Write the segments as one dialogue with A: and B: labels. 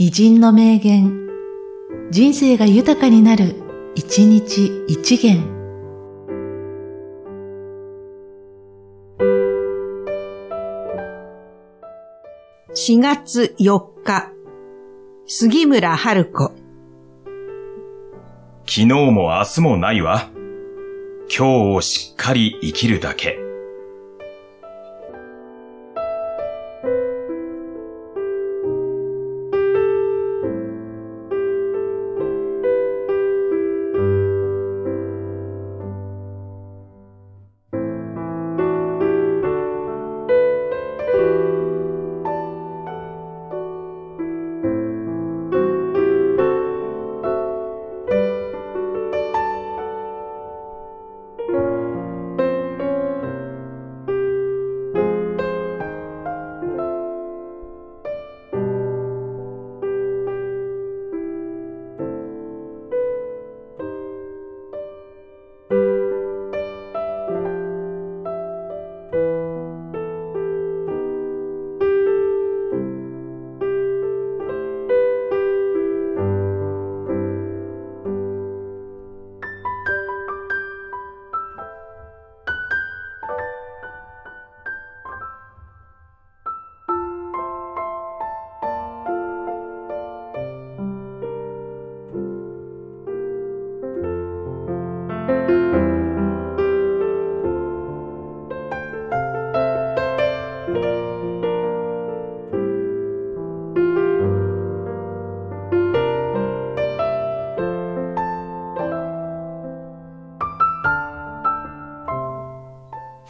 A: 偉人の名言、人生が豊かになる、一日一元。
B: 4月4日、杉村春子。
C: 昨日も明日もないわ。今日をしっかり生きるだけ。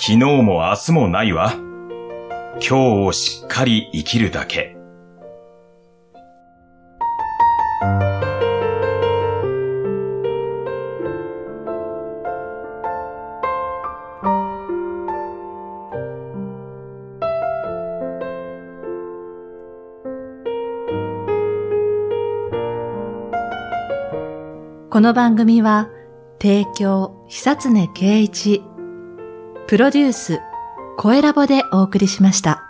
C: 昨日も明日もないわ。今日をしっかり生きるだけ。
A: この番組は、提供、久常圭一、プロデュース、声ラボでお送りしました。